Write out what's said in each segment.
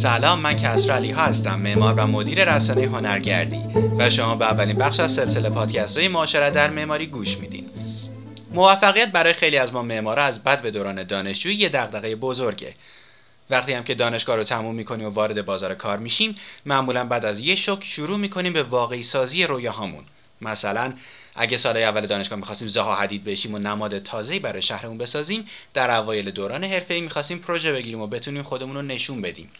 سلام من کسر علی هستم معمار و مدیر رسانه هنرگردی و شما به اولین بخش از سلسله پادکست های معاشرت در معماری گوش میدین. موفقیت برای خیلی از ما معمارا از بد به دوران دانشجویی یه دغدغه بزرگه. وقتی هم که دانشگاه رو تموم می‌کنیم و وارد بازار کار میشیم معمولا بعد از یه شک شروع می‌کنیم به واقعی سازی رویاهامون. مثلا اگه سال اول دانشگاه می‌خواستیم زها حدید بشیم و نماد تازه‌ای برای شهرمون بسازیم در اوایل دوران حرفه‌ای می‌خواستیم پروژه بگیریم و بتونیم خودمون رو نشون بدیم.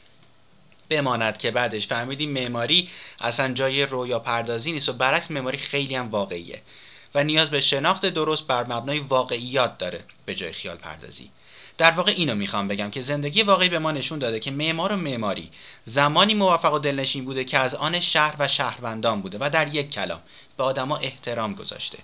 بماند که بعدش فهمیدیم معماری اصلا جای رویا پردازی نیست و برعکس معماری خیلی هم واقعیه و نیاز به شناخت درست بر مبنای واقعیات داره به جای خیال پردازی. در واقع اینو می‌خوام بگم که زندگی واقعی به ما نشون داده که معمار و معماری زمانی موفق و دلنشین بوده که از آن شهر و شهروندان بوده و در یک کلام به آدما احترام گذاشته.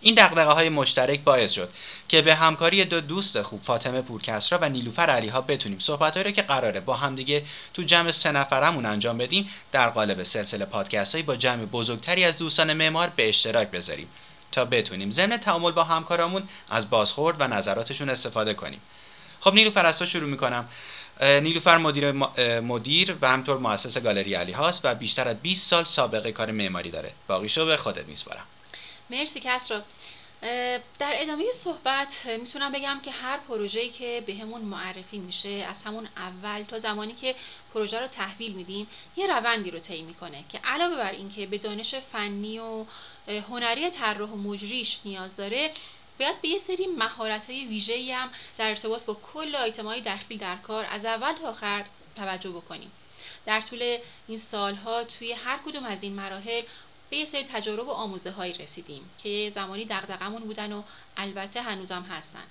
این دقدقه های مشترک باعث شد که به همکاری دو دوست خوب فاطمه پورکسرا و نیلوفر علی ها بتونیم صحبت رو که قراره با همدیگه تو جمع سه نفرمون انجام بدیم در قالب سلسله پادکست با جمع بزرگتری از دوستان معمار به اشتراک بذاریم تا بتونیم ضمن تعامل با همکارامون از بازخورد و نظراتشون استفاده کنیم. خب نیلوفر از تو شروع می‌کنم. نیلوفر مدیر مدیر و همطور مؤسس گالری علی هاست و بیشتر از 20 سال سابقه کار معماری داره. باقیشو به خودت میسپارم. مرسی کسرا در ادامه صحبت می‌تونم بگم که هر پروژه‌ای که بهمون معرفی میشه از همون اول تا زمانی که پروژه رو تحویل میدیم یه روندی رو طی می‌کنه که علاوه بر اینکه به دانش فنی و هنری طراح و مجریش نیاز داره باید به یه سری مهارت های ویژه‌ای هم در ارتباط با کل آیتم های داخل در کار از اول تا آخر توجه بکنیم. در طول این سالها توی هر کدوم از این مراحل به یه سری تجارب و آموزه هایی رسیدیم که زمانی دغدغمون بودن و البته هنوزم هستن.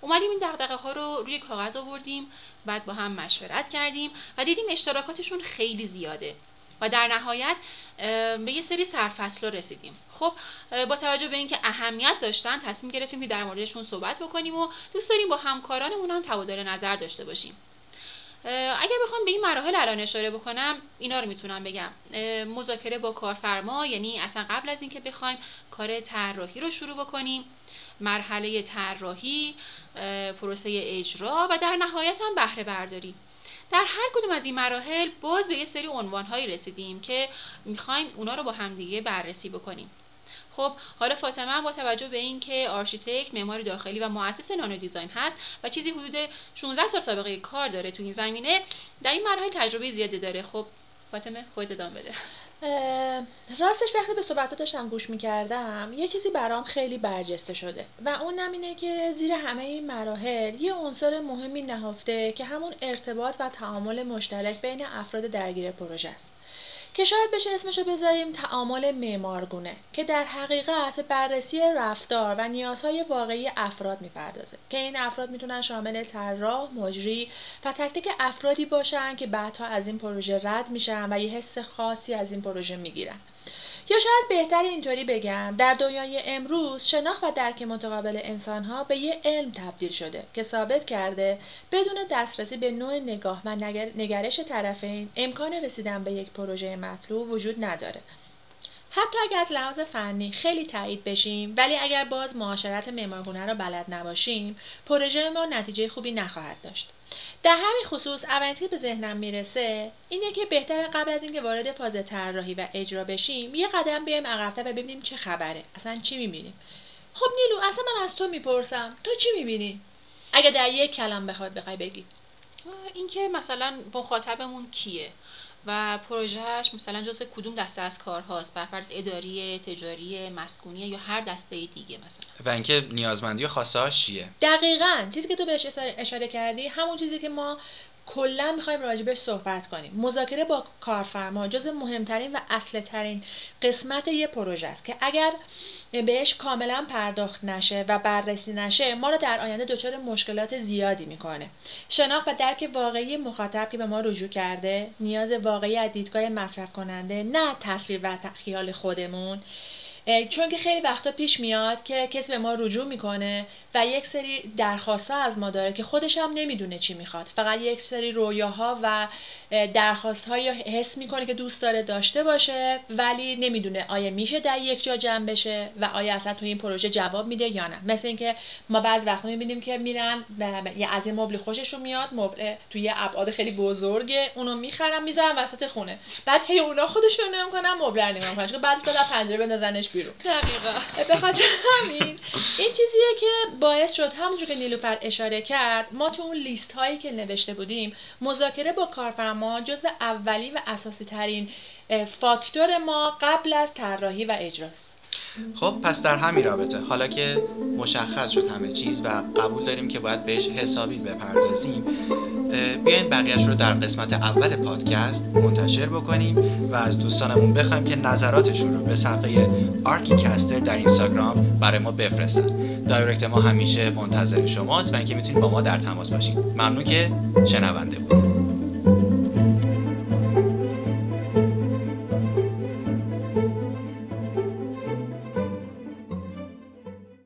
اومدیم این دغدغه ها رو روی کاغذ آوردیم بعد با هم مشورت کردیم و دیدیم اشتراکاتشون خیلی زیاده و در نهایت به یه سری سرفصل رسیدیم. خب با توجه به اینکه اهمیت داشتن تصمیم گرفتیم که در موردشون صحبت بکنیم و دوست داریم با همکارانمون هم تبادل نظر داشته باشیم. اگر بخوام به این مراحل الان اشاره بکنم اینا رو می‌تونم بگم. مذاکره با کارفرما یعنی اصلا قبل از اینکه بخوایم کار طراحی رو شروع بکنیم مرحله طراحی پروسه اجرا و در نهایت هم بهره برداری. در هر کدوم از این مراحل باز به یه سری عنوان رسیدیم که می‌خوایم اونا رو با همدیگه بررسی بکنیم. خب حالا فاطمه با توجه به اینکه آرشیتکت معمار داخلی و مؤسس نانو دیزاین هست و چیزی حدود 16 سال سابقه کار داره تو این زمینه در این مراحل تجربه زیادی داره. خب فاطمه خودت ادامه بده. راستش وقتی به صحبت داشتم گوش می‌کردم یه چیزی برام خیلی برجسته شده و اون اینه که زیر همه این مراحل یه عنصر مهمی نهفته که همون ارتباط و تعامل مشترک بین افراد درگیر پروژه است. که شاید بشه اسمشو بذاریم تعامل معمارگونه که در حقیقت بررسی رفتار و نیازهای واقعی افراد می‌پردازه که این افراد می‌تونن شامل طراح مجری و تک تک افرادی باشن که بعدها از این پروژه رد میشن و یه حس خاصی از این پروژه می‌گیرن. یا شاید بهتر اینطوری بگم در دنیای امروز شناخت و درک متقابل انسانها به یه علم تبدیل شده که ثابت کرده بدون دسترسی به نوع نگاه و نگرش طرفین امکان رسیدن به یک پروژه مطلوب وجود نداره. حتی اگر از لحاظ فنی خیلی تایید بشیم ولی اگر باز معاشرت معمارگونه را بلد نباشیم پروژه ما نتیجه خوبی نخواهد داشت. در همین خصوص اولین که به ذهنم می‌رسه اینه که بهتر قبل از اینکه وارد فاز طراحی و اجرا بشیم یه قدم بیایم عقبتر و ببینیم چه خبره. اصلا چی می‌بینیم؟ خب نیلو اصلا من از تو می‌پرسم. تو چی می‌بینی؟ اگه در یک کلم بخواد بخوای بگی. اینکه مثلا مخاطبمون کیه؟ و پروژهش مثلا جز کدوم دسته از کار هاست بر فرض اداری تجاری مسکونی یا هر دسته دیگه مثلا. و اینکه نیازمندی و خواسته هاش چیه؟ دقیقا. چیزی که تو بهش اشاره کردی همون چیزی که ما کلا می‌خوایم راجبش صحبت کنیم. مذاکره با کارفرما جز مهمترین و اصل ترین قسمت یه پروژه است که اگر بهش کاملا پرداخت نشه و بررسی نشه ما رو در آینده دچار مشکلات زیادی می‌کنه. شناخت و درک واقعی مخاطب که به ما رجوع کرده نیاز واقعی از دیدگاه مصرف کننده نه تصویر و خیال خودمون. چون که خیلی وقتا پیش میاد که کسی به ما رجوع می‌کنه و یک سری درخواست از ما داره که خودش هم نمی‌دونه چی می‌خواد. فقط یک سری رویاها و درخواست های حس می‌کنه که دوست داره داشته باشه ولی نمی‌دونه آیا میشه در یک جا جمع بشه و آیا اصلا تو این پروژه جواب میده یا نه. مثل اینکه ما بعض وقتا می‌بینیم که میرن از این مبل خوششون میاد مبل توی ابعاد خیلی بزرگه اونو می‌خرن می‌ذارن وسط خونه. بعد هی اونا خودشون نمی‌کنن مبل رو نگاه می‌کنن. چون بعدش بعد پنجره بندازنش بیرون. دقیقا. به خاطر همین این چیزیه که باعث شد همونجور که نیلوفر اشاره کرد ما تو اون لیست هایی که نوشته بودیم مذاکره با کارفرما جزو اولی و اساسی ترین فاکتور ما قبل از طراحی و اجراست. خب پس در همین رابطه. حالا که مشخص شد همه چیز و قبول داریم که باید بهش حسابی بپردازیم بیاین بقیهش رو در قسمت اول پادکست منتشر بکنیم و از دوستانمون بخوایم که نظراتشون رو به صفحه آرکی کستر در اینستاگرام برای ما بفرستن. direct ما همیشه منتظر شماست و اینکه می‌تونید با ما در تماس باشید. ممنون که شنونده بود